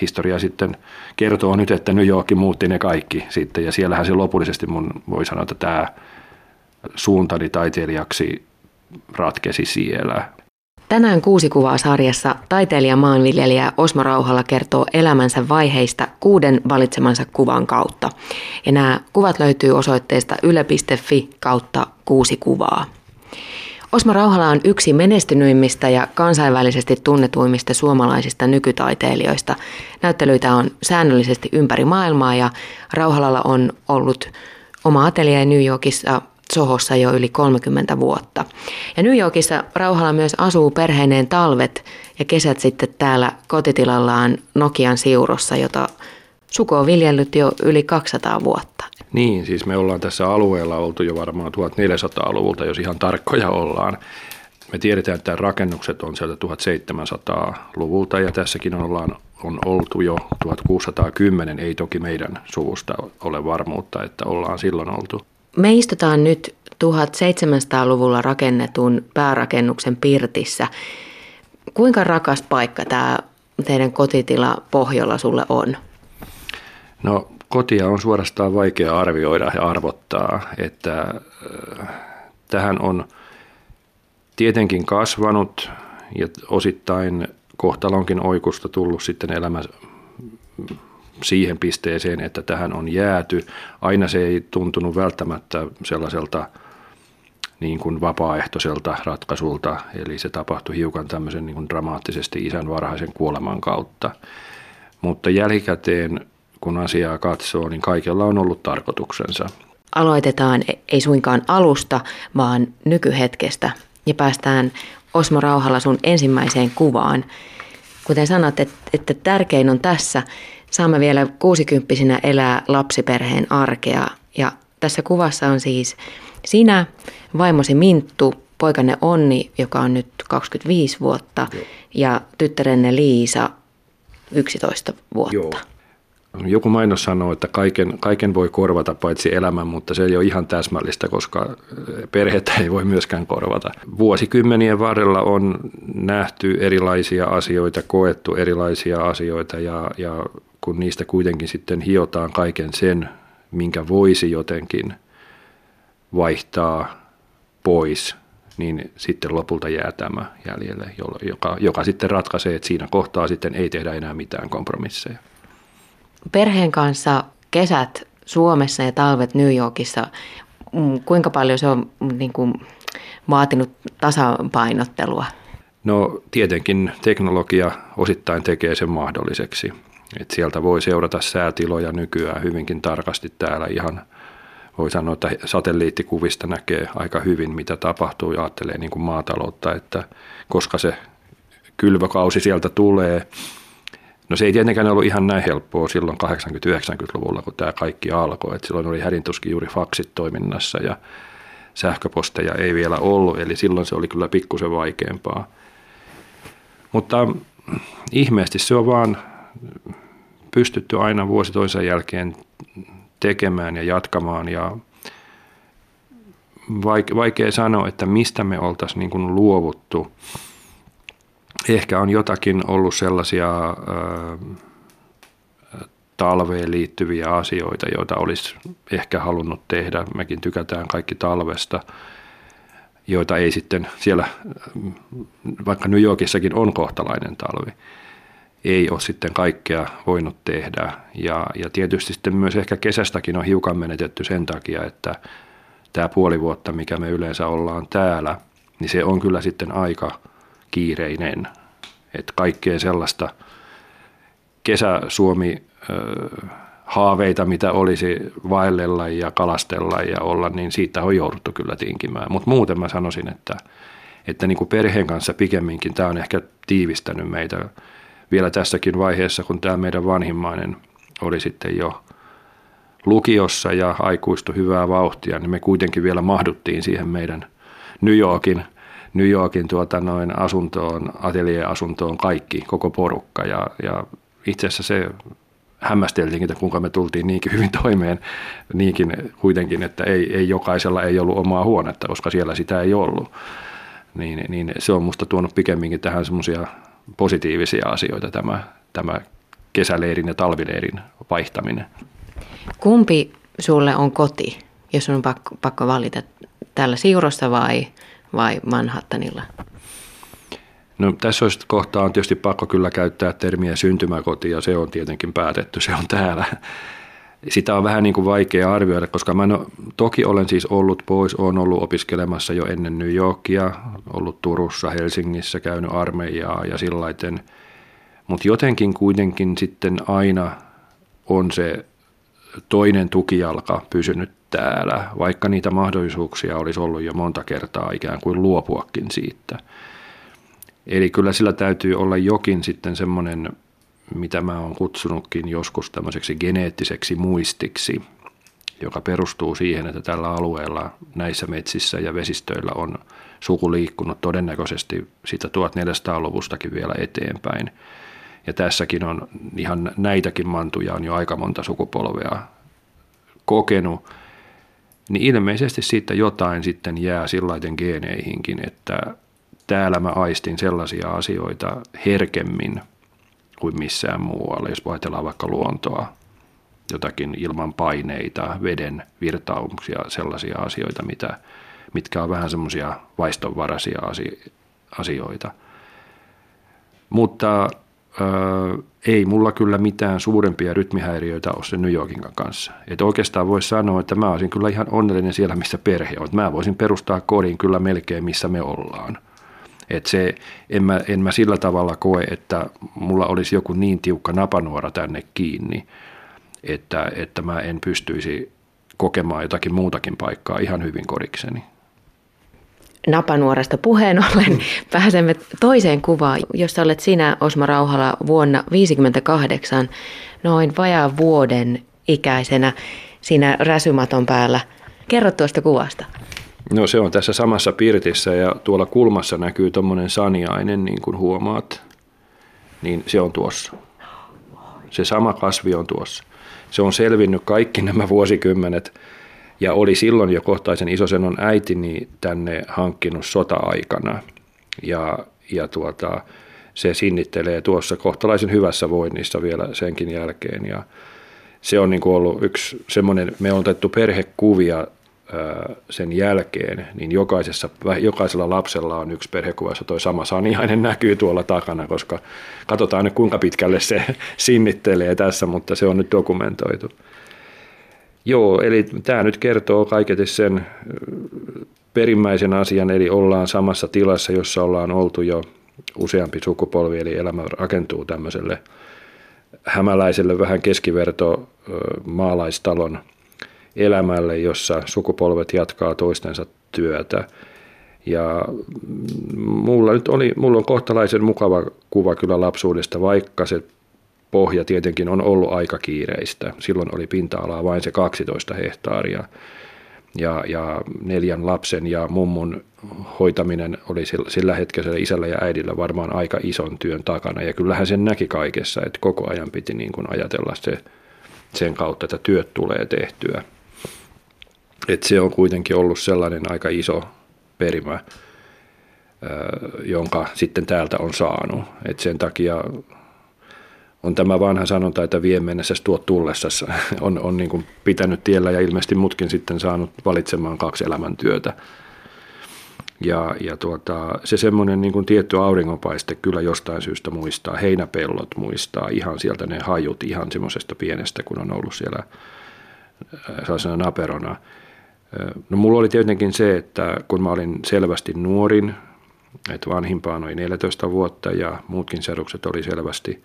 historia sitten kertoo nyt, että New York muutti ne kaikki sitten ja siellähän se lopullisesti mun voi sanoa, että tämä suuntani taiteilijaksi ratkesi siellä. Tänään kuusi kuvaa sarjassa taiteilija maanviljelijä Osmo Rauhala kertoo elämänsä vaiheista kuuden valitsemansa kuvan kautta. Ja nämä kuvat löytyy osoitteesta yle.fi kautta kuusi kuvaa. Osmo Rauhala on yksi menestynyimmistä ja kansainvälisesti tunnetuimmista suomalaisista nykytaiteilijoista. Näyttelyitä on säännöllisesti ympäri maailmaa ja Rauhalalla on ollut oma atelje New Yorkissa Sohossa jo yli 30 vuotta. Ja New Yorkissa Rauhala myös asuu perheineen talvet ja kesät sitten täällä kotitilallaan Nokian siurossa, jota Suko on viljellyt jo yli 200 vuotta. Niin, siis me ollaan tässä alueella oltu jo varmaan 1400-luvulta, jos ihan tarkkoja ollaan. Me tiedetään, että rakennukset on sieltä 1700-luvulta ja tässäkin ollaan on oltu jo 1610, ei toki meidän suvusta ole varmuutta, että ollaan silloin oltu. Me istutaan nyt 1700-luvulla rakennetun päärakennuksen Pirtissä. Kuinka rakas paikka tämä teidän kotitila Pohjola sulle on? No kotia on suorastaan vaikea arvioida ja arvottaa, että äh, tähän on tietenkin kasvanut ja osittain kohtalonkin oikusta tullut sitten elämä siihen pisteeseen, että tähän on jääty. Aina se ei tuntunut välttämättä sellaiselta niin kuin vapaaehtoiselta ratkaisulta, eli se tapahtui hiukan tämmöisen niin kuin dramaattisesti isän varhaisen kuoleman kautta. Mutta jälkikäteen, kun asiaa katsoo, niin kaikella on ollut tarkoituksensa. Aloitetaan ei suinkaan alusta, vaan nykyhetkestä ja päästään Osmo Rauhalla sun ensimmäiseen kuvaan. Kuten sanot, että, että tärkein on tässä Saamme vielä kuusikymppisinä elää lapsiperheen arkea ja tässä kuvassa on siis sinä, vaimosi Minttu, poikanne Onni, joka on nyt 25 vuotta, Joo. ja tyttärenne Liisa 11 vuotta. Joo. Joku mainos sanoo, että kaiken, kaiken voi korvata paitsi elämän, mutta se ei ole ihan täsmällistä, koska perhettä ei voi myöskään korvata. Vuosikymmenien varrella on nähty erilaisia asioita, koettu erilaisia asioita ja, ja kun niistä kuitenkin sitten hiotaan kaiken sen, minkä voisi jotenkin vaihtaa pois, niin sitten lopulta jää tämä jäljelle, joka, joka sitten ratkaisee, että siinä kohtaa sitten ei tehdä enää mitään kompromisseja. Perheen kanssa kesät Suomessa ja talvet New Yorkissa, mm, kuinka paljon se on mm, niin kuin, vaatinut tasapainottelua? No tietenkin teknologia osittain tekee sen mahdolliseksi. Et sieltä voi seurata säätiloja nykyään hyvinkin tarkasti täällä ihan voi sanoa, että satelliittikuvista näkee aika hyvin, mitä tapahtuu ja ajattelee niin kuin maataloutta, että koska se kylvökausi sieltä tulee. No se ei tietenkään ollut ihan näin helppoa silloin 80-90-luvulla, kun tämä kaikki alkoi. Et silloin oli hädintuskin juuri faksit toiminnassa ja sähköposteja ei vielä ollut, eli silloin se oli kyllä pikkusen vaikeampaa. Mutta ihmeesti se on vaan pystytty aina vuosi toisen jälkeen tekemään ja jatkamaan ja vaikea sanoa, että mistä me oltaisiin niin luovuttu. Ehkä on jotakin ollut sellaisia talveen liittyviä asioita, joita olisi ehkä halunnut tehdä. Mekin tykätään kaikki talvesta, joita ei sitten siellä, vaikka New Yorkissakin on kohtalainen talvi ei ole sitten kaikkea voinut tehdä. Ja, ja tietysti sitten myös ehkä kesästäkin on hiukan menetetty sen takia, että tämä puoli vuotta, mikä me yleensä ollaan täällä, niin se on kyllä sitten aika kiireinen. Että kaikkea sellaista kesä-Suomi haaveita, mitä olisi vaellella ja kalastella ja olla, niin siitä on jouduttu kyllä tinkimään. Mutta muuten mä sanoisin, että, että niin kuin perheen kanssa pikemminkin tämä on ehkä tiivistänyt meitä vielä tässäkin vaiheessa, kun tämä meidän vanhimmainen oli sitten jo lukiossa ja aikuistu hyvää vauhtia, niin me kuitenkin vielä mahduttiin siihen meidän New Yorkin, New Yorkin tuota noin asuntoon, atelieasuntoon kaikki, koko porukka. Ja, ja itse asiassa se hämmästeltiin, että kuinka me tultiin niinkin hyvin toimeen, niinkin kuitenkin, että ei, ei jokaisella ei ollut omaa huonetta, koska siellä sitä ei ollut. Niin, niin se on musta tuonut pikemminkin tähän semmoisia positiivisia asioita tämä, tämä kesäleirin ja talvileirin vaihtaminen. Kumpi sulle on koti, jos on pakko, pakko valita täällä Siurossa vai, vai Manhattanilla? No, tässä olisi kohtaa on tietysti pakko kyllä käyttää termiä syntymäkoti ja se on tietenkin päätetty, se on täällä. Sitä on vähän niin kuin vaikea arvioida, koska mä no, toki olen siis ollut pois, olen ollut opiskelemassa jo ennen New Yorkia, ollut Turussa, Helsingissä, käynyt armeijaa ja sillaiten. Mutta jotenkin kuitenkin sitten aina on se toinen tukijalka pysynyt täällä, vaikka niitä mahdollisuuksia olisi ollut jo monta kertaa ikään kuin luopuakin siitä. Eli kyllä sillä täytyy olla jokin sitten semmoinen, mitä mä oon kutsunutkin joskus tämmöiseksi geneettiseksi muistiksi, joka perustuu siihen, että tällä alueella näissä metsissä ja vesistöillä on suku liikkunut todennäköisesti sitä 1400-luvustakin vielä eteenpäin. Ja tässäkin on ihan näitäkin mantuja on jo aika monta sukupolvea kokenut, niin ilmeisesti siitä jotain sitten jää sillaiden geeneihinkin, että täällä mä aistin sellaisia asioita herkemmin kuin missään muualla, jos ajatellaan vaikka luontoa, jotakin ilman paineita, veden virtauksia, sellaisia asioita, mitä, mitkä on vähän semmoisia vaistonvaraisia asioita. Mutta ö, ei mulla kyllä mitään suurempia rytmihäiriöitä ole sen New Yorkin kanssa. Et oikeastaan voisi sanoa, että mä olisin kyllä ihan onnellinen siellä, missä perhe on. Mä voisin perustaa kodin kyllä melkein, missä me ollaan. Et se, en, mä, en mä sillä tavalla koe, että mulla olisi joku niin tiukka napanuora tänne kiinni, että, että mä en pystyisi kokemaan jotakin muutakin paikkaa ihan hyvin kodikseni. Napanuorasta puheen ollen pääsemme toiseen kuvaan, jossa olet sinä Osmo Rauhala vuonna 1958 noin vajaa vuoden ikäisenä siinä räsymaton päällä. Kerro tuosta kuvasta. No se on tässä samassa pirtissä ja tuolla kulmassa näkyy tuommoinen saniainen, niin kuin huomaat, niin se on tuossa. Se sama kasvi on tuossa. Se on selvinnyt kaikki nämä vuosikymmenet ja oli silloin jo kohtaisen isosenon äitini tänne hankkinut sota-aikana. Ja, ja tuota, se sinnittelee tuossa kohtalaisen hyvässä voinnissa vielä senkin jälkeen. Ja se on niin kuin ollut yksi semmoinen, me on otettu perhekuvia sen jälkeen, niin jokaisessa, jokaisella lapsella on yksi perhekuva, jossa toi sama saniainen näkyy tuolla takana, koska katsotaan nyt kuinka pitkälle se sinnittelee tässä, mutta se on nyt dokumentoitu. Joo, eli tämä nyt kertoo kaiketi sen perimmäisen asian, eli ollaan samassa tilassa, jossa ollaan oltu jo useampi sukupolvi, eli elämä rakentuu tämmöiselle hämäläiselle vähän keskiverto maalaistalon elämälle, jossa sukupolvet jatkaa toistensa työtä. Ja mulla nyt oli, mulla on kohtalaisen mukava kuva kyllä lapsuudesta, vaikka se pohja tietenkin on ollut aika kiireistä. Silloin oli pinta-alaa vain se 12 hehtaaria. Ja, ja neljän lapsen ja mummun hoitaminen oli sillä hetkellä isällä ja äidillä varmaan aika ison työn takana. Ja kyllähän sen näki kaikessa, että koko ajan piti niin kuin ajatella se, sen kautta, että työt tulee tehtyä. Et se on kuitenkin ollut sellainen aika iso perimä, jonka sitten täältä on saanut. Et sen takia on tämä vanha sanonta, että vie mennessä tuo tullessa, on, on niin kuin pitänyt tiellä ja ilmeisesti mutkin sitten saanut valitsemaan kaksi elämäntyötä. Ja, ja tuota, se semmoinen niin kuin tietty auringonpaiste kyllä jostain syystä muistaa, heinäpellot muistaa ihan sieltä ne hajut ihan semmoisesta pienestä, kun on ollut siellä sellaisena naperona. No mulla oli tietenkin se, että kun mä olin selvästi nuorin, että vanhimpaa noin 14 vuotta ja muutkin sedukset oli selvästi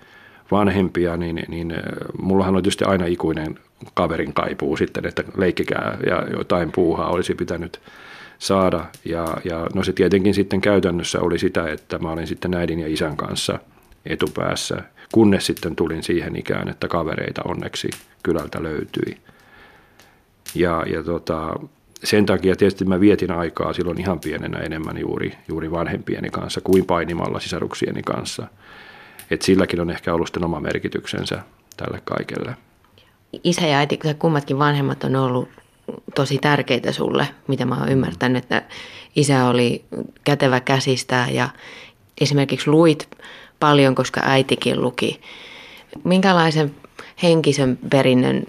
vanhempia, niin, niin mullahan oli tietysti aina ikuinen kaverin kaipuu sitten, että leikkikää ja jotain puuhaa olisi pitänyt saada. Ja, ja no se tietenkin sitten käytännössä oli sitä, että mä olin sitten äidin ja isän kanssa etupäässä, kunnes sitten tulin siihen ikään, että kavereita onneksi kylältä löytyi. Ja, ja tota, sen takia tietysti mä vietin aikaa silloin ihan pienenä enemmän juuri, juuri vanhempieni kanssa kuin painimalla sisaruksieni kanssa. Et silläkin on ehkä ollut sitten oma merkityksensä tälle kaikelle. Isä ja äiti, kummatkin vanhemmat on ollut tosi tärkeitä sulle, mitä mä oon ymmärtänyt, että isä oli kätevä käsistä ja esimerkiksi luit paljon, koska äitikin luki Minkälaisen henkisen perinnön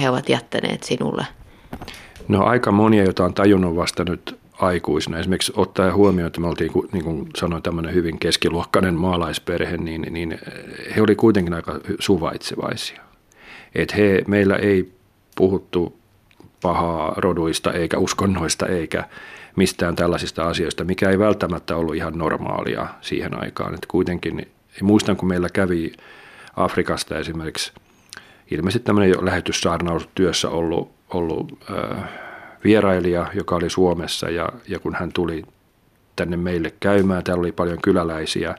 he ovat jättäneet sinulle? No aika monia, joita on tajunnut vasta nyt aikuisena. Esimerkiksi ottaa huomioon, että me oltiin, niin kuin sanoin, tämmöinen hyvin keskiluokkainen maalaisperhe, niin, niin he oli kuitenkin aika suvaitsevaisia. Että he, meillä ei puhuttu pahaa roduista eikä uskonnoista eikä mistään tällaisista asioista, mikä ei välttämättä ollut ihan normaalia siihen aikaan. Että kuitenkin, muistan kun meillä kävi Afrikasta esimerkiksi ilmeisesti tämmöinen lähetyssaarnaustyössä ollut, ollut äh, vierailija, joka oli Suomessa ja, ja kun hän tuli tänne meille käymään, täällä oli paljon kyläläisiä,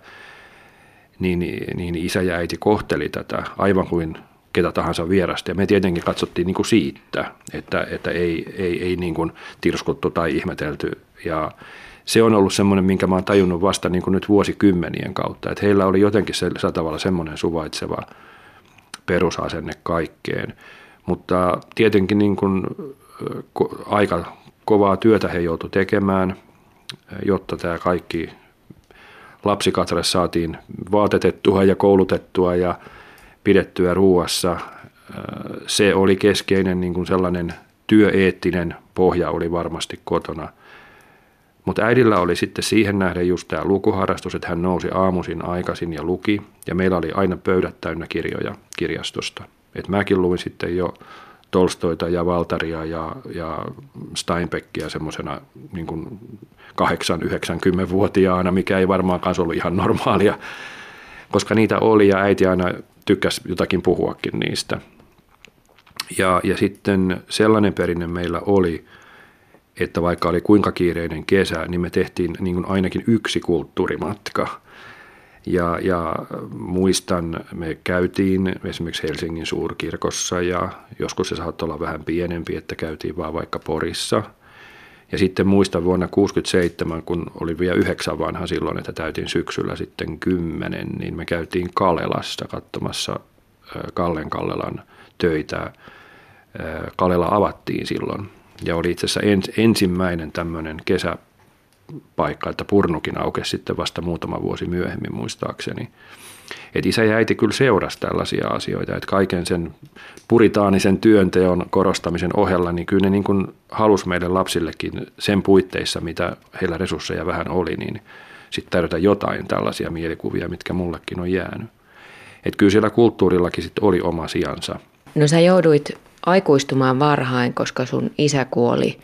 niin, niin isä ja äiti kohteli tätä aivan kuin ketä tahansa vierasta. Ja me tietenkin katsottiin niin kuin siitä, että, että ei, ei, ei niin kuin tirskuttu tai ihmetelty. Ja se on ollut semmoinen, minkä mä oon tajunnut vasta niin kuin nyt vuosikymmenien kautta. Että heillä oli jotenkin se, tavalla semmoinen suvaitseva perusasenne kaikkeen. Mutta tietenkin niin kuin aika kovaa työtä he joutu tekemään, jotta tämä kaikki lapsikatre saatiin vaatetettua ja koulutettua ja pidettyä ruuassa. Se oli keskeinen niin kuin sellainen työeettinen pohja oli varmasti kotona. Mutta äidillä oli sitten siihen nähden just tämä lukuharrastus, että hän nousi aamuisin aikaisin ja luki. Ja meillä oli aina pöydät täynnä kirjoja kirjastosta. Et mäkin luin sitten jo Tolstoita ja Valtaria ja, ja Steinbeckia semmoisena niin 8-90-vuotiaana, mikä ei varmaankaan ollut ihan normaalia, koska niitä oli ja äiti aina tykkäsi jotakin puhuakin niistä. Ja, ja sitten sellainen perinne meillä oli, että vaikka oli kuinka kiireinen kesä, niin me tehtiin niin kuin ainakin yksi kulttuurimatka – ja, ja muistan, me käytiin esimerkiksi Helsingin suurkirkossa ja joskus se saattoi olla vähän pienempi, että käytiin vaan vaikka Porissa. Ja sitten muistan vuonna 1967, kun oli vielä yhdeksän vanha silloin, että täytin syksyllä sitten kymmenen, niin me käytiin Kalelassa katsomassa Kallen Kallelan töitä. Kalela avattiin silloin ja oli itse asiassa ensimmäinen tämmöinen kesä paikka, että Purnukin aukesi sitten vasta muutama vuosi myöhemmin muistaakseni. Et isä ja äiti kyllä seurasi tällaisia asioita, että kaiken sen puritaanisen työnteon korostamisen ohella, niin kyllä ne niin kuin halusi meille lapsillekin sen puitteissa, mitä heillä resursseja vähän oli, niin sitten tarjota jotain tällaisia mielikuvia, mitkä mullekin on jäänyt. Että kyllä siellä kulttuurillakin sitten oli oma sijansa. No sä jouduit aikuistumaan varhain, koska sun isä kuoli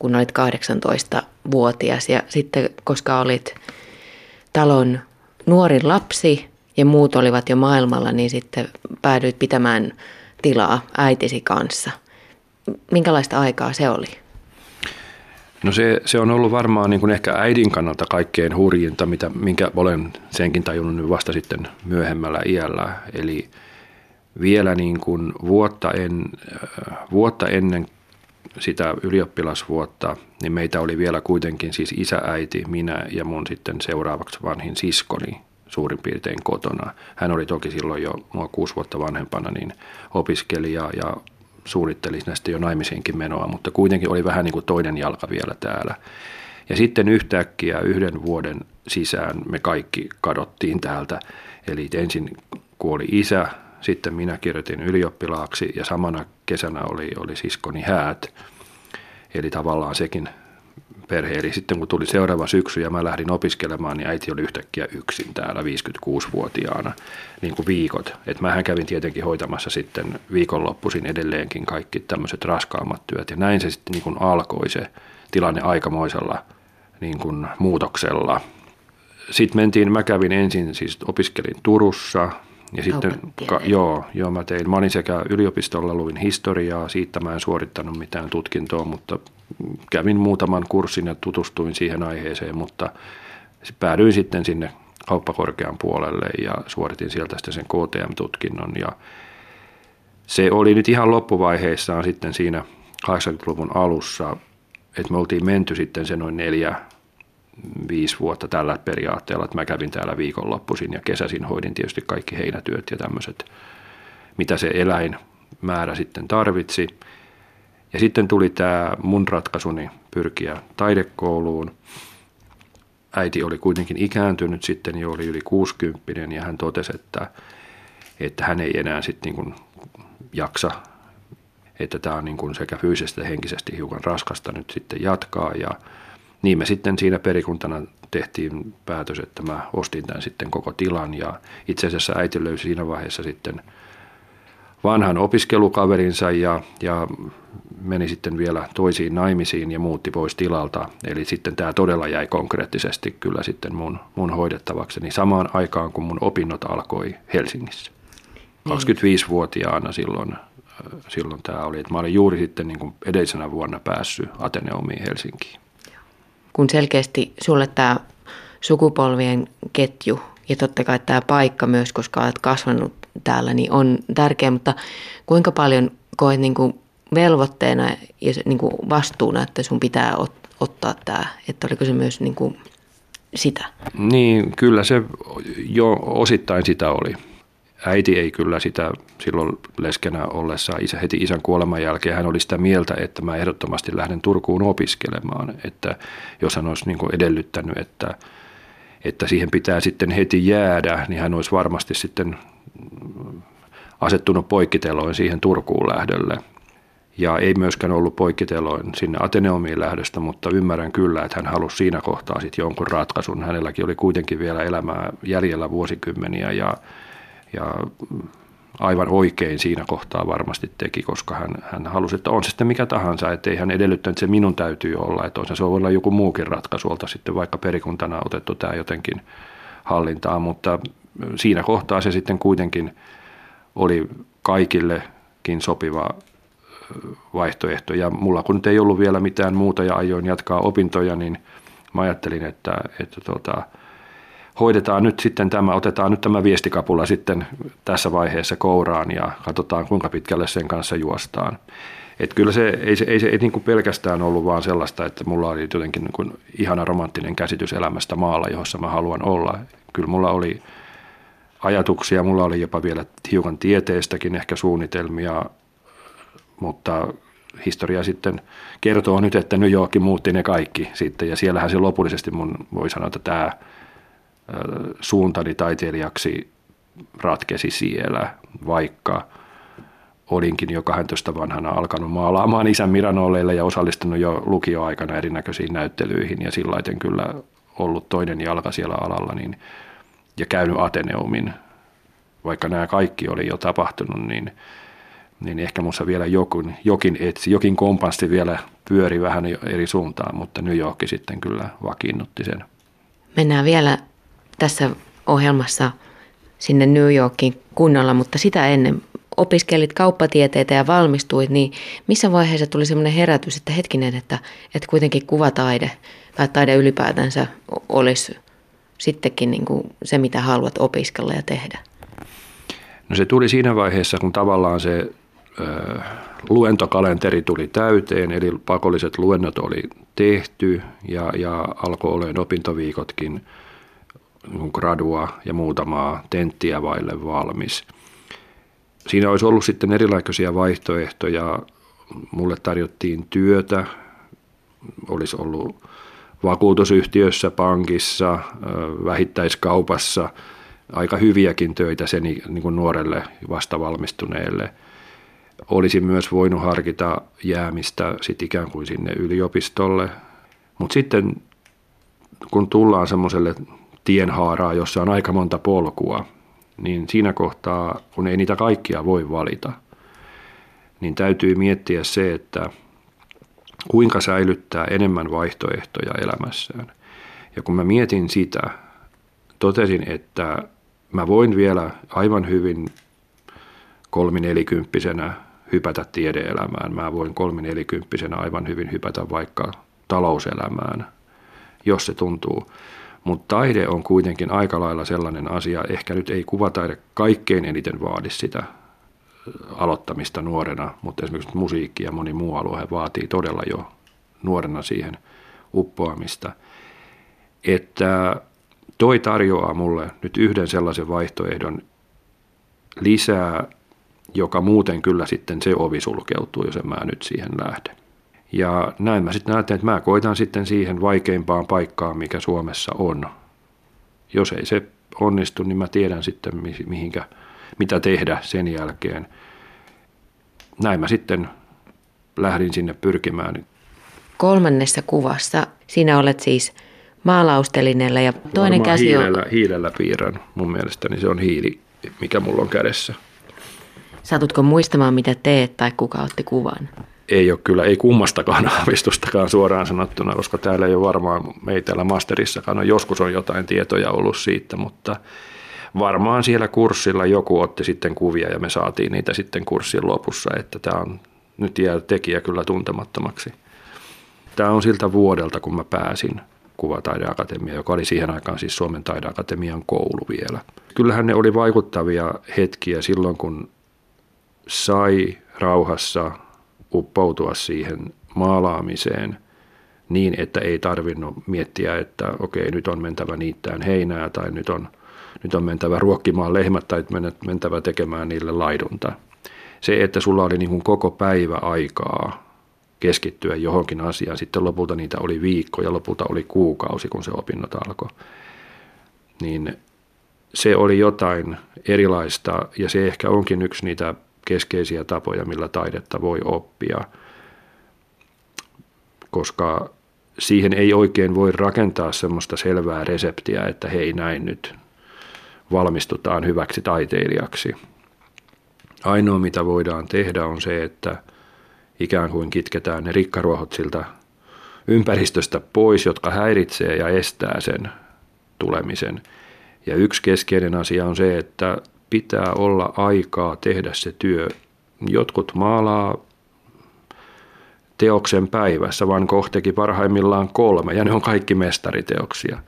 kun olit 18-vuotias ja sitten koska olit talon nuorin lapsi ja muut olivat jo maailmalla, niin sitten päädyit pitämään tilaa äitisi kanssa. Minkälaista aikaa se oli? No se, se on ollut varmaan niin kuin ehkä äidin kannalta kaikkein hurjinta, mitä, minkä olen senkin tajunnut nyt vasta sitten myöhemmällä iällä. Eli vielä niin kuin vuotta, en, vuotta ennen sitä ylioppilasvuotta, niin meitä oli vielä kuitenkin siis isä, äiti, minä ja mun sitten seuraavaksi vanhin siskoni suurin piirtein kotona. Hän oli toki silloin jo mua kuusi vuotta vanhempana, niin opiskeli ja, ja suunnitteli näistä jo naimisiinkin menoa, mutta kuitenkin oli vähän niin kuin toinen jalka vielä täällä. Ja sitten yhtäkkiä yhden vuoden sisään me kaikki kadottiin täältä. Eli ensin kuoli isä, sitten minä kirjoitin ylioppilaaksi ja samana kesänä oli, oli siskoni häät. Eli tavallaan sekin perhe. Eli sitten kun tuli seuraava syksy ja mä lähdin opiskelemaan, niin äiti oli yhtäkkiä yksin täällä 56-vuotiaana niin kuin viikot. Et mähän kävin tietenkin hoitamassa sitten viikonloppuisin edelleenkin kaikki tämmöiset raskaammat työt. Ja näin se sitten niin kuin alkoi se tilanne aikamoisella niin kuin muutoksella. Sitten mentiin, mä kävin ensin, siis opiskelin Turussa, ja sitten, ka, joo, joo, mä tein, mä olin sekä yliopistolla, luin historiaa, siitä mä en suorittanut mitään tutkintoa, mutta kävin muutaman kurssin ja tutustuin siihen aiheeseen, mutta päädyin sitten sinne kauppakorkean puolelle ja suoritin sieltä sitten sen KTM-tutkinnon ja se oli nyt ihan loppuvaiheessaan sitten siinä 80-luvun alussa, että me oltiin menty sitten se noin neljä viisi vuotta tällä periaatteella, että mä kävin täällä viikonloppuisin ja kesäsin hoidin tietysti kaikki heinätyöt ja tämmöiset, mitä se eläinmäärä sitten tarvitsi. Ja sitten tuli tämä mun ratkaisuni pyrkiä taidekouluun. Äiti oli kuitenkin ikääntynyt sitten jo, oli yli 60 ja hän totesi, että, että hän ei enää sitten niin jaksa, että tämä on niin kuin sekä fyysisesti että henkisesti hiukan raskasta nyt sitten jatkaa ja niin me sitten siinä perikuntana tehtiin päätös, että mä ostin tämän sitten koko tilan ja itse asiassa äiti löysi siinä vaiheessa sitten vanhan opiskelukaverinsa ja, ja meni sitten vielä toisiin naimisiin ja muutti pois tilalta. Eli sitten tämä todella jäi konkreettisesti kyllä sitten mun, mun hoidettavakseni samaan aikaan, kun mun opinnot alkoi Helsingissä. 25-vuotiaana niin. silloin, silloin tämä oli. Että mä olin juuri sitten niin kuin edellisenä vuonna päässyt Ateneumiin Helsinkiin. Kun selkeästi sulle tämä sukupolvien ketju ja totta kai tämä paikka myös, koska olet kasvanut täällä, niin on tärkeä, mutta kuinka paljon koet niin kuin velvoitteena ja niin kuin vastuuna, että sun pitää ot- ottaa tämä, että oliko se myös niin kuin sitä? Niin, kyllä se jo osittain sitä oli. Äiti ei kyllä sitä silloin leskenä ollessa isä, heti isän kuoleman jälkeen, hän oli sitä mieltä, että mä ehdottomasti lähden Turkuun opiskelemaan. Että jos hän olisi niin kuin edellyttänyt, että, että siihen pitää sitten heti jäädä, niin hän olisi varmasti sitten asettunut poikkiteloin siihen Turkuun lähdölle. Ja ei myöskään ollut poikkiteloin sinne Ateneumiin lähdöstä, mutta ymmärrän kyllä, että hän halusi siinä kohtaa sitten jonkun ratkaisun. Hänelläkin oli kuitenkin vielä elämää jäljellä vuosikymmeniä ja, ja aivan oikein siinä kohtaa varmasti teki, koska hän, hän halusi, että on se sitten mikä tahansa, että ei hän edellyttänyt, että se minun täytyy olla, että on se voi olla joku muukin ratkaisu, olta sitten vaikka perikuntana otettu tämä jotenkin hallintaan, mutta siinä kohtaa se sitten kuitenkin oli kaikillekin sopiva vaihtoehto. Ja mulla kun nyt ei ollut vielä mitään muuta ja ajoin jatkaa opintoja, niin mä ajattelin, että, että tota, hoidetaan nyt sitten tämä, otetaan nyt tämä viestikapula sitten tässä vaiheessa kouraan ja katsotaan kuinka pitkälle sen kanssa juostaan. Että kyllä se ei, se, ei, se, ei niin kuin pelkästään ollut vaan sellaista, että mulla oli jotenkin niin kuin ihana romanttinen käsitys elämästä maalla, jossa mä haluan olla. Kyllä mulla oli ajatuksia, mulla oli jopa vielä hiukan tieteestäkin ehkä suunnitelmia, mutta historia sitten kertoo nyt, että New York muutti ne kaikki sitten ja siellähän se lopullisesti mun voi sanoa, että tämä suuntani taiteilijaksi ratkesi siellä, vaikka olinkin jo 12 vanhana alkanut maalaamaan isän Miranolleille ja osallistunut jo lukioaikana erinäköisiin näyttelyihin ja sillä kyllä ollut toinen jalka siellä alalla, niin ja käynyt Ateneumin, vaikka nämä kaikki oli jo tapahtunut, niin, niin ehkä minussa vielä jokin, jokin etsi, jokin kompanssi vielä pyöri vähän eri suuntaan, mutta New York sitten kyllä vakiinnutti sen. Mennään vielä tässä ohjelmassa sinne New Yorkin kunnolla, mutta sitä ennen opiskelit kauppatieteitä ja valmistuit, niin missä vaiheessa tuli semmoinen herätys, että hetkinen, että, että kuitenkin kuvataide tai taide ylipäätänsä olisi sittenkin niin kuin se, mitä haluat opiskella ja tehdä? No se tuli siinä vaiheessa, kun tavallaan se ö, luentokalenteri tuli täyteen, eli pakolliset luennot oli tehty ja, ja alkoi olemaan opintoviikotkin gradua ja muutamaa tenttiä vaille valmis. Siinä olisi ollut sitten erilaisia vaihtoehtoja. Mulle tarjottiin työtä, olisi ollut vakuutusyhtiössä, pankissa, vähittäiskaupassa aika hyviäkin töitä sen niin kuin nuorelle vastavalmistuneelle. Olisin myös voinut harkita jäämistä sit ikään kuin sinne yliopistolle. Mutta sitten kun tullaan semmoiselle tienhaaraa, jossa on aika monta polkua, niin siinä kohtaa, kun ei niitä kaikkia voi valita, niin täytyy miettiä se, että – kuinka säilyttää enemmän vaihtoehtoja elämässään. Ja kun mä mietin sitä, totesin, että mä voin vielä aivan hyvin kolminelikymppisenä hypätä tiedeelämään. Mä voin kolminelikymppisenä aivan hyvin hypätä vaikka talouselämään, jos se tuntuu. Mutta taide on kuitenkin aika lailla sellainen asia, ehkä nyt ei kuvataide kaikkein eniten vaadi sitä aloittamista nuorena, mutta esimerkiksi musiikki ja moni muu alue vaatii todella jo nuorena siihen uppoamista. Että toi tarjoaa mulle nyt yhden sellaisen vaihtoehdon lisää, joka muuten kyllä sitten se ovi sulkeutuu, jos en mä nyt siihen lähde. Ja näin mä sitten ajattelen, että mä koitan sitten siihen vaikeimpaan paikkaan, mikä Suomessa on. Jos ei se onnistu, niin mä tiedän sitten mihinkä mitä tehdä sen jälkeen. Näin mä sitten lähdin sinne pyrkimään. Kolmannessa kuvassa sinä olet siis maalaustelinella ja toinen Varmaan käsi hiilellä, on... hiilellä piirrän. Mun mielestäni se on hiili, mikä mulla on kädessä. Satutko muistamaan, mitä teet tai kuka otti kuvan? Ei ole kyllä, ei kummastakaan aavistustakaan suoraan sanottuna, koska täällä ei ole varmaan, ei täällä masterissakaan ole, joskus on jotain tietoja ollut siitä, mutta varmaan siellä kurssilla joku otti sitten kuvia ja me saatiin niitä sitten kurssin lopussa, että tämä on nyt jää tekijä kyllä tuntemattomaksi. Tämä on siltä vuodelta, kun mä pääsin Kuvataideakatemia, joka oli siihen aikaan siis Suomen taideakatemian koulu vielä. Kyllähän ne oli vaikuttavia hetkiä silloin, kun sai rauhassa uppoutua siihen maalaamiseen niin, että ei tarvinnut miettiä, että okei, nyt on mentävä niittään heinää tai nyt on, nyt on mentävä ruokkimaan lehmät tai mentävä tekemään niille laidunta. Se, että sulla oli niin kuin koko päivä aikaa keskittyä johonkin asiaan, sitten lopulta niitä oli viikko ja lopulta oli kuukausi, kun se opinnot alkoi, niin se oli jotain erilaista ja se ehkä onkin yksi niitä keskeisiä tapoja, millä taidetta voi oppia, koska siihen ei oikein voi rakentaa semmoista selvää reseptiä, että hei näin nyt valmistutaan hyväksi taiteilijaksi. Ainoa mitä voidaan tehdä on se, että ikään kuin kitketään ne rikkaruohot siltä ympäristöstä pois, jotka häiritsee ja estää sen tulemisen. Ja yksi keskeinen asia on se, että pitää olla aikaa tehdä se työ. Jotkut maalaa teoksen päivässä, vaan kohteki parhaimmillaan kolme, ja ne on kaikki mestariteoksia.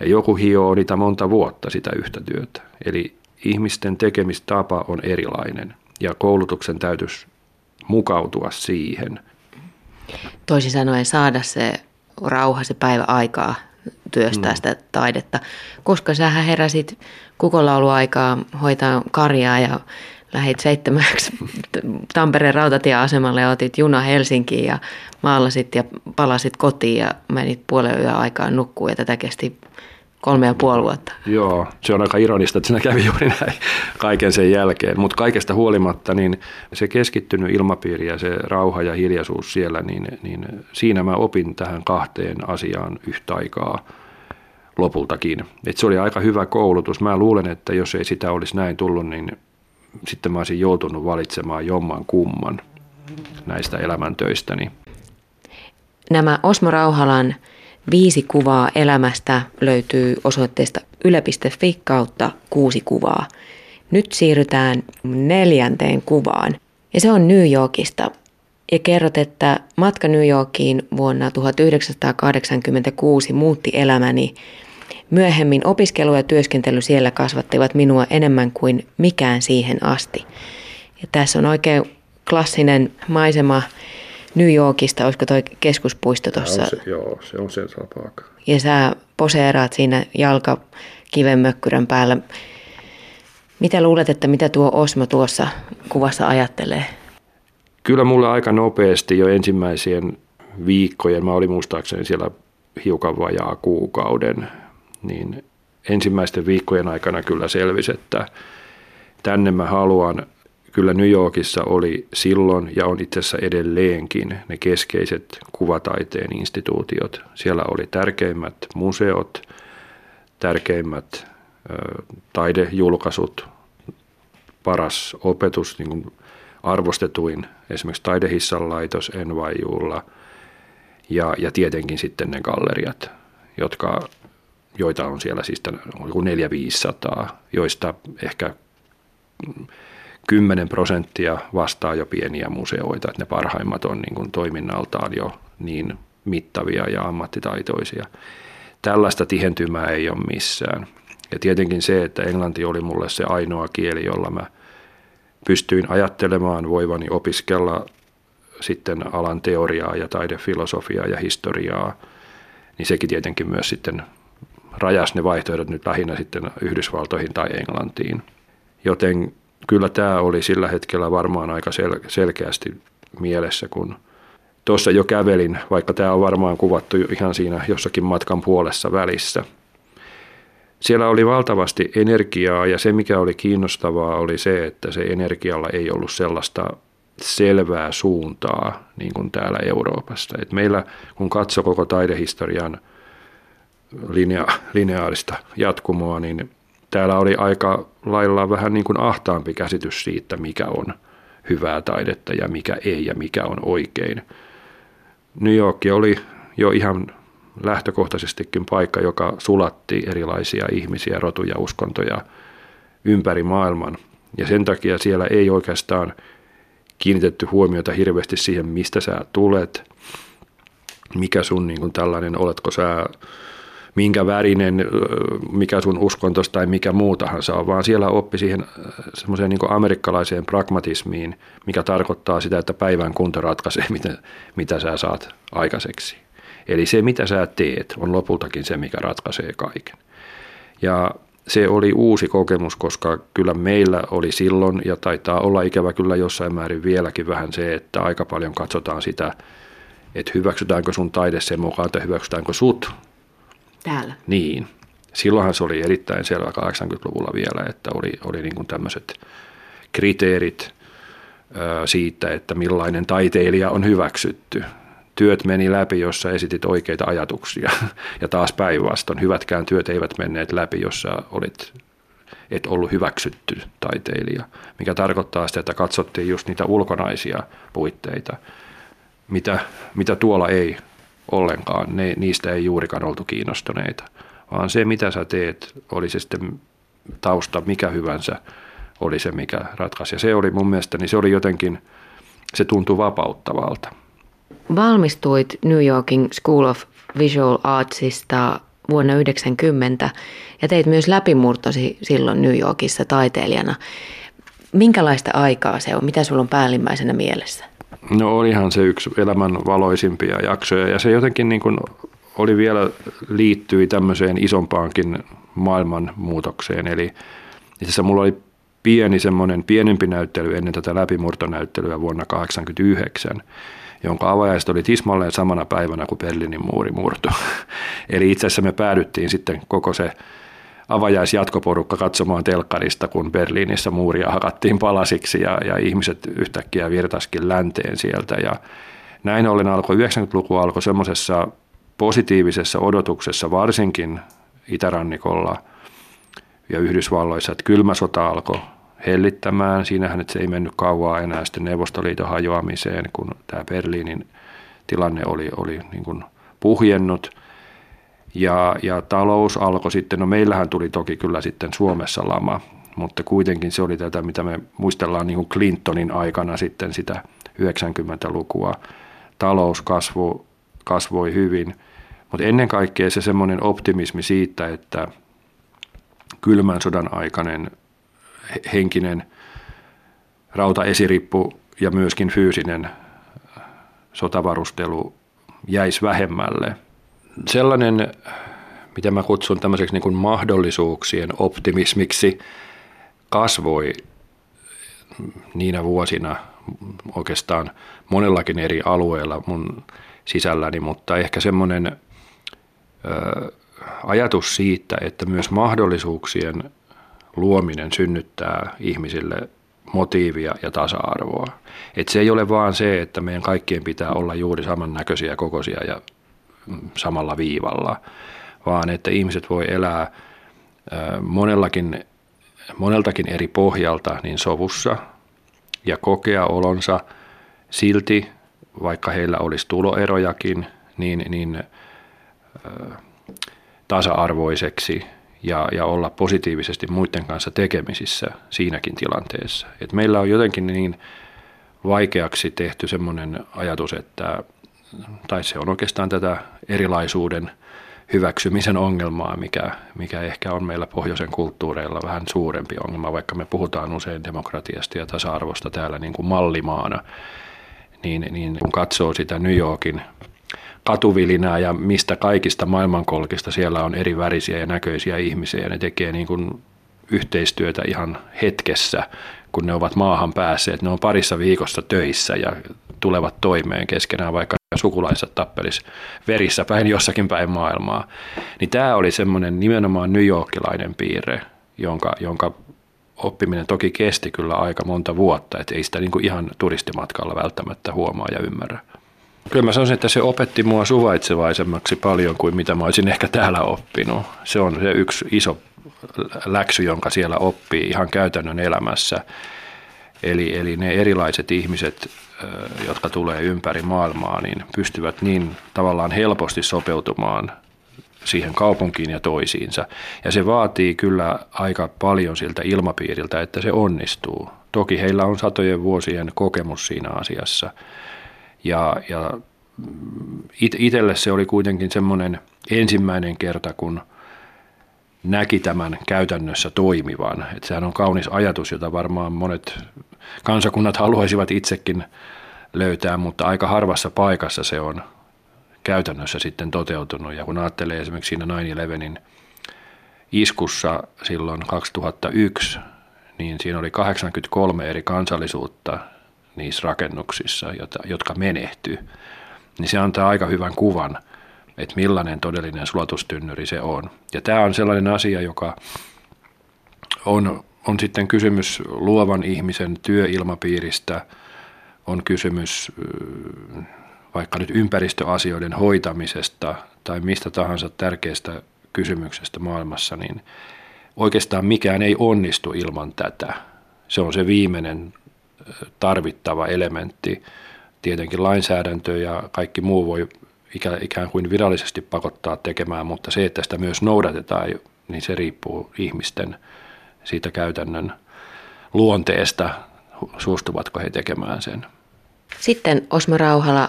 Ja joku hioo niitä monta vuotta sitä yhtä työtä. Eli ihmisten tekemistapa on erilainen, ja koulutuksen täytyisi mukautua siihen. Toisin sanoen saada se rauha, se päivä aikaa työstää mm. sitä taidetta. Koska sä heräsit kukolauluaikaa hoitaa karjaa ja lähit seitsemäksi Tampereen rautatieasemalle ja otit juna Helsinkiin ja maalasit ja palasit kotiin ja menit puolen yön aikaan nukkuu ja tätä kesti kolme ja puoli vuotta. Joo, se on aika ironista, että siinä kävi juuri näin kaiken sen jälkeen. Mutta kaikesta huolimatta, niin se keskittynyt ilmapiiri ja se rauha ja hiljaisuus siellä, niin, niin siinä mä opin tähän kahteen asiaan yhtä aikaa lopultakin. Et se oli aika hyvä koulutus. Mä luulen, että jos ei sitä olisi näin tullut, niin sitten mä olisin joutunut valitsemaan jomman kumman näistä elämäntöistäni. Nämä Osmo Rauhalan viisi kuvaa elämästä löytyy osoitteesta yle.fi kautta kuusi kuvaa. Nyt siirrytään neljänteen kuvaan ja se on New Yorkista. Ja kerrot, että matka New Yorkiin vuonna 1986 muutti elämäni Myöhemmin opiskelu ja työskentely siellä kasvattivat minua enemmän kuin mikään siihen asti. Ja tässä on oikein klassinen maisema New Yorkista, olisiko toi keskuspuisto tuossa? Joo, se on se paikka. Ja sä poseeraat siinä jalka kivenmökkyrän päällä. Mitä luulet, että mitä tuo Osmo tuossa kuvassa ajattelee? Kyllä mulle aika nopeasti jo ensimmäisien viikkojen, mä olin muistaakseni siellä hiukan vajaa kuukauden, niin ensimmäisten viikkojen aikana kyllä selvisi, että tänne mä haluan. Kyllä New Yorkissa oli silloin ja on itse asiassa edelleenkin ne keskeiset kuvataiteen instituutiot. Siellä oli tärkeimmät museot, tärkeimmät ö, taidejulkaisut, paras opetus, niin kuin arvostetuin esimerkiksi taidehissan laitos NYUlla ja, ja tietenkin sitten ne galleriat, jotka joita on siellä siis joku 400-500, joista ehkä 10 prosenttia vastaa jo pieniä museoita, että ne parhaimmat on niin kuin toiminnaltaan jo niin mittavia ja ammattitaitoisia. Tällaista tihentymää ei ole missään. Ja tietenkin se, että englanti oli mulle se ainoa kieli, jolla mä pystyin ajattelemaan voivani opiskella sitten alan teoriaa ja taidefilosofiaa ja historiaa, niin sekin tietenkin myös sitten rajas ne vaihtoehdot nyt lähinnä sitten Yhdysvaltoihin tai Englantiin. Joten kyllä tämä oli sillä hetkellä varmaan aika sel- selkeästi mielessä, kun tuossa jo kävelin, vaikka tämä on varmaan kuvattu ihan siinä jossakin matkan puolessa välissä. Siellä oli valtavasti energiaa ja se mikä oli kiinnostavaa oli se, että se energialla ei ollut sellaista selvää suuntaa niin kuin täällä Euroopassa. Et meillä kun katsoo koko taidehistorian linea, lineaarista jatkumoa, niin täällä oli aika lailla vähän niin kuin ahtaampi käsitys siitä, mikä on hyvää taidetta ja mikä ei ja mikä on oikein. New York oli jo ihan lähtökohtaisestikin paikka, joka sulatti erilaisia ihmisiä, rotuja, uskontoja ympäri maailman. Ja sen takia siellä ei oikeastaan kiinnitetty huomiota hirveästi siihen, mistä sä tulet, mikä sun niin kuin tällainen, oletko sä minkä värinen, mikä sun uskontos tai mikä muu tahansa on, vaan siellä oppi siihen semmoiseen niin amerikkalaiseen pragmatismiin, mikä tarkoittaa sitä, että päivän kunto ratkaisee, mitä, mitä sä saat aikaiseksi. Eli se, mitä sä teet, on lopultakin se, mikä ratkaisee kaiken. Ja se oli uusi kokemus, koska kyllä meillä oli silloin, ja taitaa olla ikävä kyllä jossain määrin vieläkin vähän se, että aika paljon katsotaan sitä, että hyväksytäänkö sun taide sen mukaan, että hyväksytäänkö sut. Täällä. Niin. Silloinhan se oli erittäin selvä 80-luvulla vielä, että oli, oli niin kuin tämmöiset kriteerit siitä, että millainen taiteilija on hyväksytty työt meni läpi, jossa esitit oikeita ajatuksia. Ja taas päinvastoin, hyvätkään työt eivät menneet läpi, jossa olit et ollut hyväksytty taiteilija, mikä tarkoittaa sitä, että katsottiin just niitä ulkonaisia puitteita, mitä, mitä tuolla ei ollenkaan, ne, niistä ei juurikaan oltu kiinnostuneita, vaan se mitä sä teet, oli se sitten tausta mikä hyvänsä, oli se mikä ratkaisi. Ja se oli mun mielestä, niin se oli jotenkin, se tuntui vapauttavalta valmistuit New Yorkin School of Visual Artsista vuonna 1990 ja teit myös läpimurtosi silloin New Yorkissa taiteilijana. Minkälaista aikaa se on? Mitä sulla on päällimmäisenä mielessä? No olihan se yksi elämän valoisimpia jaksoja ja se jotenkin niin kuin oli vielä liittyi tämmöiseen isompaankin maailmanmuutokseen. Eli itse asiassa mulla oli pieni semmoinen pienempi näyttely ennen tätä läpimurtonäyttelyä vuonna 1989 jonka avajaiset oli tismalleen samana päivänä, kuin Berliinin muuri murtui. Eli itse asiassa me päädyttiin sitten koko se avajaisjatkoporukka katsomaan telkkarista, kun Berliinissä muuria hakattiin palasiksi ja, ja ihmiset yhtäkkiä virtaskin länteen sieltä. Ja näin ollen alkoi 90-luku alkoi semmoisessa positiivisessa odotuksessa varsinkin itärannikolla ja Yhdysvalloissa, että kylmä sota alkoi hellittämään. Siinähän että se ei mennyt kauaa enää sitten Neuvostoliiton hajoamiseen, kun tämä Berliinin tilanne oli, oli niin kuin puhjennut. Ja, ja talous alkoi sitten, no meillähän tuli toki kyllä sitten Suomessa lama, mutta kuitenkin se oli tätä, mitä me muistellaan niin kuin Clintonin aikana sitten sitä 90-lukua. Talous kasvu, kasvoi hyvin, mutta ennen kaikkea se semmoinen optimismi siitä, että kylmän sodan aikainen henkinen rautaesirippu ja myöskin fyysinen sotavarustelu jäisi vähemmälle. Sellainen, mitä mä kutsun tämmöiseksi niin kuin mahdollisuuksien optimismiksi, kasvoi niinä vuosina oikeastaan monellakin eri alueella mun sisälläni, mutta ehkä semmoinen ajatus siitä, että myös mahdollisuuksien luominen synnyttää ihmisille motiivia ja tasa-arvoa. Et se ei ole vaan se, että meidän kaikkien pitää olla juuri samannäköisiä, kokoisia ja samalla viivalla, vaan että ihmiset voi elää monellakin, moneltakin eri pohjalta niin sovussa ja kokea olonsa silti, vaikka heillä olisi tuloerojakin, niin, niin tasa-arvoiseksi ja, ja olla positiivisesti muiden kanssa tekemisissä siinäkin tilanteessa. Et meillä on jotenkin niin vaikeaksi tehty semmoinen ajatus, että, tai se on oikeastaan tätä erilaisuuden hyväksymisen ongelmaa, mikä, mikä ehkä on meillä pohjoisen kulttuureilla vähän suurempi ongelma, vaikka me puhutaan usein demokratiasta ja tasa-arvosta täällä niin kuin mallimaana, niin, niin kun katsoo sitä New Yorkin katuvilinää ja mistä kaikista maailmankolkista siellä on eri värisiä ja näköisiä ihmisiä ja ne tekee niin kuin yhteistyötä ihan hetkessä, kun ne ovat maahan päässeet. Ne on parissa viikossa töissä ja tulevat toimeen keskenään, vaikka sukulaisensa tappelis verissä päin jossakin päin maailmaa. Niin tämä oli semmoinen nimenomaan New Yorkilainen piirre, jonka, jonka oppiminen toki kesti kyllä aika monta vuotta, että ei sitä niin kuin ihan turistimatkalla välttämättä huomaa ja ymmärrä. Kyllä mä sanoisin, että se opetti mua suvaitsevaisemmaksi paljon kuin mitä mä olisin ehkä täällä oppinut. Se on se yksi iso läksy, jonka siellä oppii ihan käytännön elämässä. Eli, eli ne erilaiset ihmiset, jotka tulee ympäri maailmaa, niin pystyvät niin tavallaan helposti sopeutumaan siihen kaupunkiin ja toisiinsa. Ja se vaatii kyllä aika paljon siltä ilmapiiriltä, että se onnistuu. Toki heillä on satojen vuosien kokemus siinä asiassa. Ja, ja itselle se oli kuitenkin semmoinen ensimmäinen kerta, kun näki tämän käytännössä toimivan. Että sehän on kaunis ajatus, jota varmaan monet kansakunnat haluaisivat itsekin löytää, mutta aika harvassa paikassa se on käytännössä sitten toteutunut. Ja kun ajattelee esimerkiksi siinä 9-11 iskussa silloin 2001, niin siinä oli 83 eri kansallisuutta niissä rakennuksissa, jotka menehtyi. Niin se antaa aika hyvän kuvan, että millainen todellinen sulatustynnyri se on. Ja tämä on sellainen asia, joka on, on sitten kysymys luovan ihmisen työilmapiiristä, on kysymys vaikka nyt ympäristöasioiden hoitamisesta tai mistä tahansa tärkeästä kysymyksestä maailmassa, niin oikeastaan mikään ei onnistu ilman tätä. Se on se viimeinen tarvittava elementti. Tietenkin lainsäädäntö ja kaikki muu voi ikään kuin virallisesti pakottaa tekemään, mutta se, että sitä myös noudatetaan, niin se riippuu ihmisten siitä käytännön luonteesta, suostuvatko he tekemään sen. Sitten Osmo Rauhala,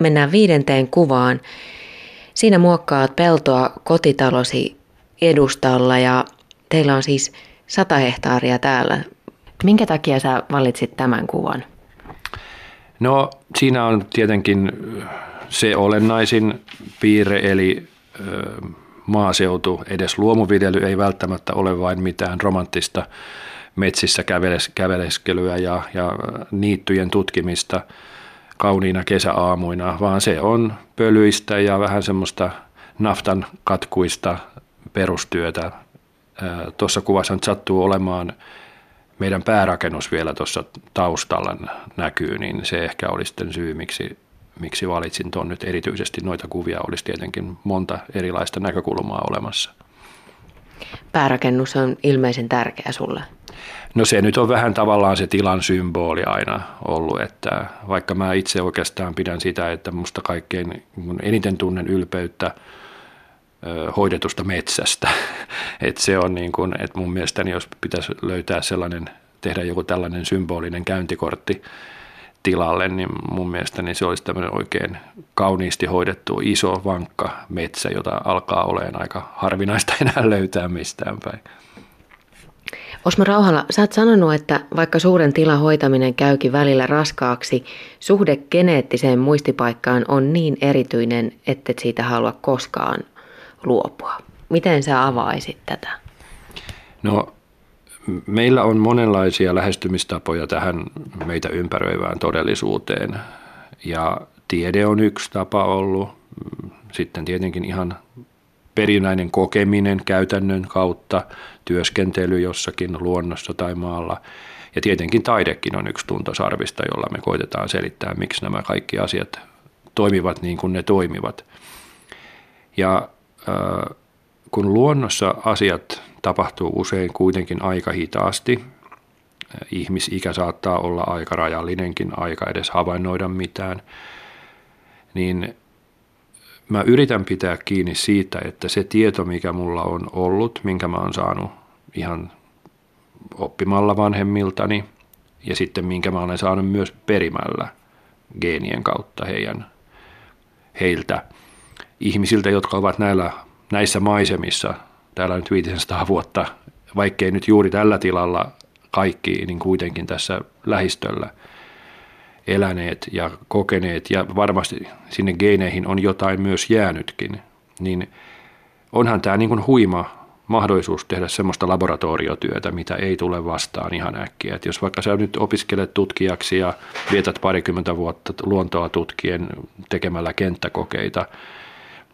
mennään viidenteen kuvaan. Siinä muokkaat peltoa kotitalosi edustalla ja teillä on siis sata hehtaaria täällä. Minkä takia sä valitsit tämän kuvan? No siinä on tietenkin se olennaisin piirre, eli maaseutu, edes luomuviljely ei välttämättä ole vain mitään romanttista metsissä käveleskelyä ja, ja niittyjen tutkimista – kauniina kesäaamuina, vaan se on pölyistä ja vähän semmoista naftan katkuista perustyötä. Tuossa kuvassa nyt sattuu olemaan meidän päärakennus vielä tuossa taustalla näkyy, niin se ehkä oli sitten syy, miksi, miksi valitsin tuon nyt erityisesti. Noita kuvia olisi tietenkin monta erilaista näkökulmaa olemassa. Päärakennus on ilmeisen tärkeä sulle. No se nyt on vähän tavallaan se tilan symboli aina ollut, että vaikka mä itse oikeastaan pidän sitä, että musta kaikkein eniten tunnen ylpeyttä hoidetusta metsästä. että se on niin kuin, että mun mielestäni jos pitäisi löytää sellainen, tehdä joku tällainen symbolinen käyntikortti tilalle, niin mun mielestäni se olisi tämmöinen oikein kauniisti hoidettu iso, vankka metsä, jota alkaa olemaan aika harvinaista enää löytää mistään päin. Osmo Rauhala, sä oot sanonut, että vaikka suuren tilan hoitaminen käykin välillä raskaaksi, suhde geneettiseen muistipaikkaan on niin erityinen, että et siitä halua koskaan luopua. Miten sä avaisit tätä? No, meillä on monenlaisia lähestymistapoja tähän meitä ympäröivään todellisuuteen. Ja tiede on yksi tapa ollut. Sitten tietenkin ihan perinnäinen kokeminen käytännön kautta, työskentely jossakin luonnossa tai maalla. Ja tietenkin taidekin on yksi tuntosarvista, jolla me koitetaan selittää, miksi nämä kaikki asiat toimivat niin kuin ne toimivat. Ja äh, kun luonnossa asiat tapahtuu usein kuitenkin aika hitaasti, ihmisikä saattaa olla aika rajallinenkin aika edes havainnoida mitään, niin mä yritän pitää kiinni siitä, että se tieto, mikä mulla on ollut, minkä mä oon saanut ihan oppimalla vanhemmiltani ja sitten minkä mä olen saanut myös perimällä geenien kautta heidän, heiltä. Ihmisiltä, jotka ovat näillä, näissä maisemissa täällä nyt 500 vuotta, vaikkei nyt juuri tällä tilalla kaikki, niin kuitenkin tässä lähistöllä – eläneet ja kokeneet ja varmasti sinne geeneihin on jotain myös jäänytkin, niin onhan tämä niin kuin huima mahdollisuus tehdä semmoista laboratoriotyötä, mitä ei tule vastaan ihan äkkiä. Et jos vaikka sä nyt opiskelet tutkijaksi ja vietät parikymmentä vuotta luontoa tutkien tekemällä kenttäkokeita,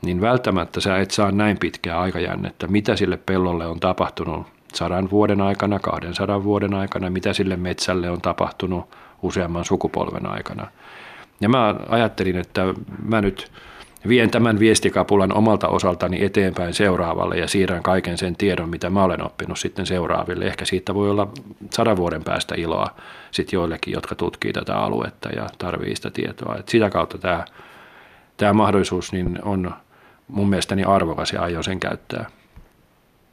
niin välttämättä sä et saa näin pitkää aikajännettä, mitä sille pellolle on tapahtunut sadan vuoden aikana, 200 vuoden aikana, mitä sille metsälle on tapahtunut useamman sukupolven aikana. Ja mä ajattelin, että mä nyt vien tämän viestikapulan omalta osaltani eteenpäin seuraavalle ja siirrän kaiken sen tiedon, mitä mä olen oppinut sitten seuraaville. Ehkä siitä voi olla sadan vuoden päästä iloa sitten joillekin, jotka tutkii tätä aluetta ja tarvii sitä tietoa. Et sitä kautta tämä, tämä mahdollisuus niin on mun mielestäni arvokas ja aion sen käyttää.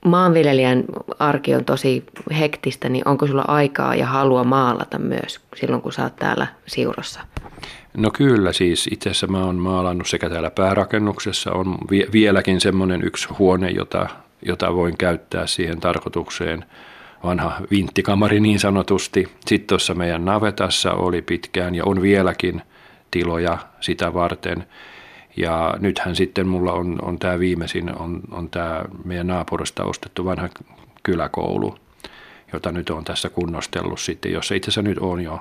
Maanviljelijän arki on tosi hektistä, niin onko sulla aikaa ja halua maalata myös silloin, kun sä oot täällä Siurossa? No kyllä siis. Itse asiassa mä oon maalannut sekä täällä päärakennuksessa on vieläkin semmoinen yksi huone, jota, jota voin käyttää siihen tarkoitukseen. Vanha vinttikamari niin sanotusti. Sitten tuossa meidän navetassa oli pitkään ja on vieläkin tiloja sitä varten. Ja nythän sitten mulla on, on tämä viimeisin, on, on tämä meidän naapurista ostettu vanha kyläkoulu, jota nyt on tässä kunnostellut sitten, jossa itse asiassa nyt on jo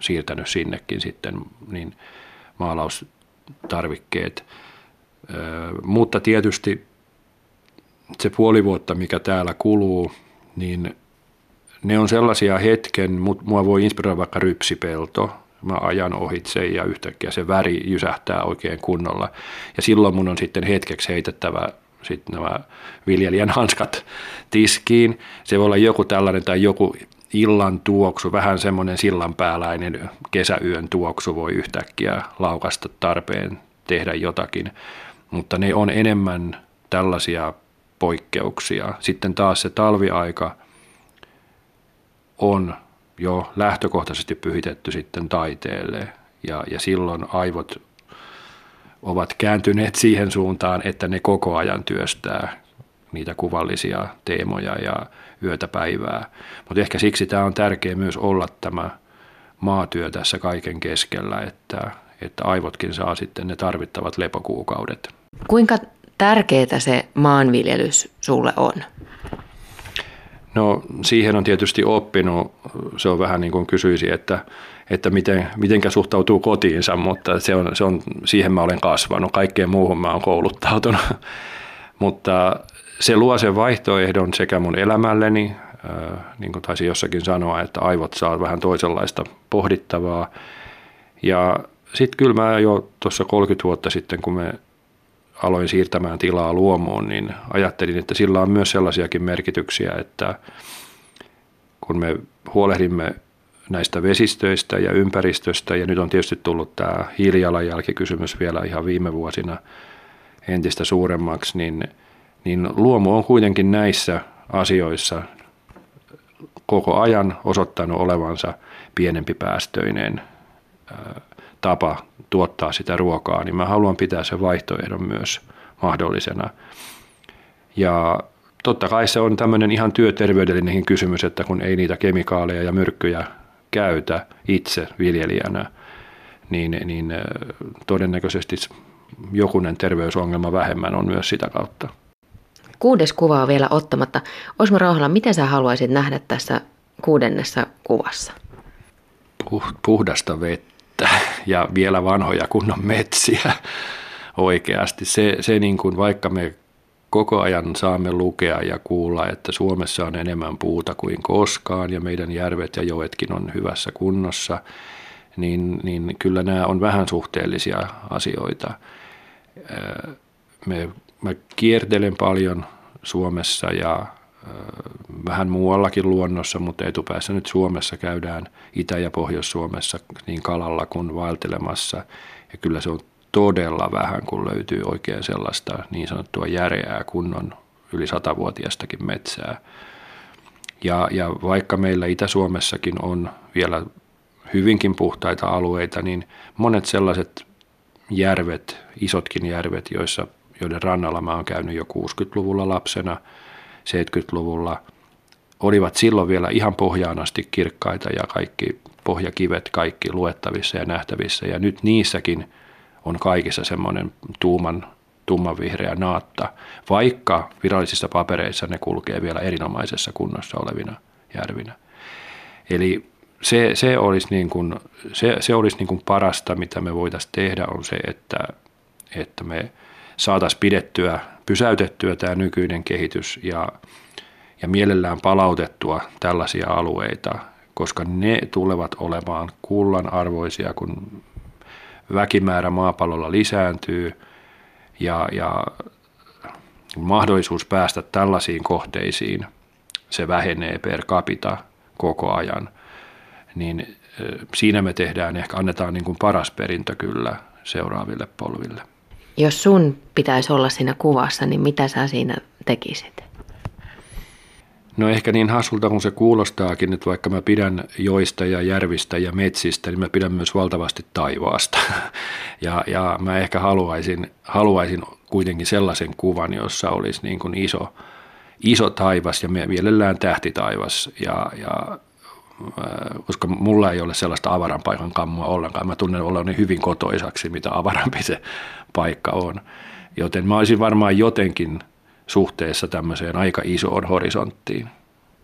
siirtänyt sinnekin sitten niin maalaustarvikkeet. Mutta tietysti se puoli vuotta, mikä täällä kuluu, niin ne on sellaisia hetken, mua voi inspiroida vaikka rypsipelto, mä ajan ohitse ja yhtäkkiä se väri jysähtää oikein kunnolla. Ja silloin mun on sitten hetkeksi heitettävä sitten nämä viljelijän hanskat tiskiin. Se voi olla joku tällainen tai joku illan tuoksu, vähän semmoinen sillanpääläinen kesäyön tuoksu voi yhtäkkiä laukasta tarpeen tehdä jotakin, mutta ne on enemmän tällaisia poikkeuksia. Sitten taas se talviaika on jo lähtökohtaisesti pyhitetty sitten taiteelle ja, ja silloin aivot ovat kääntyneet siihen suuntaan, että ne koko ajan työstää niitä kuvallisia teemoja ja yötä päivää. Mutta ehkä siksi tämä on tärkeää myös olla tämä maatyö tässä kaiken keskellä, että, että aivotkin saa sitten ne tarvittavat lepokuukaudet. Kuinka tärkeää se maanviljelys sulle on? No siihen on tietysti oppinut, se on vähän niin kuin kysyisi, että, että miten, mitenkä suhtautuu kotiinsa, mutta se on, se on, siihen mä olen kasvanut, kaikkeen muuhun mä olen kouluttautunut. mutta se luo sen vaihtoehdon sekä mun elämälleni, niin kuin taisin jossakin sanoa, että aivot saa vähän toisenlaista pohdittavaa. Ja sitten kyllä mä jo tuossa 30 vuotta sitten, kun me aloin siirtämään tilaa luomuun, niin ajattelin, että sillä on myös sellaisiakin merkityksiä, että kun me huolehdimme näistä vesistöistä ja ympäristöstä, ja nyt on tietysti tullut tämä hiilijalanjälkikysymys vielä ihan viime vuosina entistä suuremmaksi, niin, niin luomu on kuitenkin näissä asioissa koko ajan osoittanut olevansa pienempi päästöinen tapa tuottaa sitä ruokaa, niin mä haluan pitää sen vaihtoehdon myös mahdollisena. Ja totta kai se on tämmöinen ihan työterveydellinenkin kysymys, että kun ei niitä kemikaaleja ja myrkkyjä käytä itse viljelijänä, niin, niin todennäköisesti jokunen terveysongelma vähemmän on myös sitä kautta. Kuudes kuva on vielä ottamatta. Osmo Rauhala, miten sä haluaisit nähdä tässä kuudennessa kuvassa? Puhdasta vettä vettä ja vielä vanhoja kunnon metsiä oikeasti. Se, se niin kuin, vaikka me koko ajan saamme lukea ja kuulla, että Suomessa on enemmän puuta kuin koskaan ja meidän järvet ja joetkin on hyvässä kunnossa, niin, niin kyllä nämä on vähän suhteellisia asioita. Me, mä kiertelen paljon Suomessa ja vähän muuallakin luonnossa, mutta etupäässä nyt Suomessa käydään Itä- ja Pohjois-Suomessa niin kalalla kuin vaeltelemassa. Ja kyllä se on todella vähän, kun löytyy oikein sellaista niin sanottua järeää kunnon yli satavuotiastakin metsää. Ja, ja vaikka meillä Itä-Suomessakin on vielä hyvinkin puhtaita alueita, niin monet sellaiset järvet, isotkin järvet, joissa, joiden rannalla mä oon käynyt jo 60-luvulla lapsena – 70-luvulla olivat silloin vielä ihan pohjaan asti kirkkaita ja kaikki pohjakivet kaikki luettavissa ja nähtävissä. Ja nyt niissäkin on kaikissa semmoinen tuuman tummanvihreä naatta, vaikka virallisissa papereissa ne kulkee vielä erinomaisessa kunnossa olevina järvinä. Eli se, se olisi, niin kuin, se, se olisi niin kuin parasta, mitä me voitaisiin tehdä, on se, että, että me saataisiin pidettyä, pysäytettyä tämä nykyinen kehitys ja, ja mielellään palautettua tällaisia alueita, koska ne tulevat olemaan kullan arvoisia, kun väkimäärä maapallolla lisääntyy ja, ja mahdollisuus päästä tällaisiin kohteisiin, se vähenee per capita koko ajan, niin siinä me tehdään, ehkä annetaan niin kuin paras perintö kyllä seuraaville polville. Jos sun pitäisi olla siinä kuvassa, niin mitä sä siinä tekisit? No ehkä niin hassulta kun se kuulostaakin, että vaikka mä pidän joista ja järvistä ja metsistä, niin mä pidän myös valtavasti taivaasta. Ja, ja mä ehkä haluaisin, haluaisin kuitenkin sellaisen kuvan, jossa olisi niin kuin iso, iso taivas ja mielellään tähtitaivas. Ja, ja, koska mulla ei ole sellaista avaran paikan kammua ollenkaan. Mä tunnen olevani hyvin kotoisaksi, mitä avarampi se paikka on. Joten mä olisin varmaan jotenkin suhteessa tämmöiseen aika isoon horisonttiin.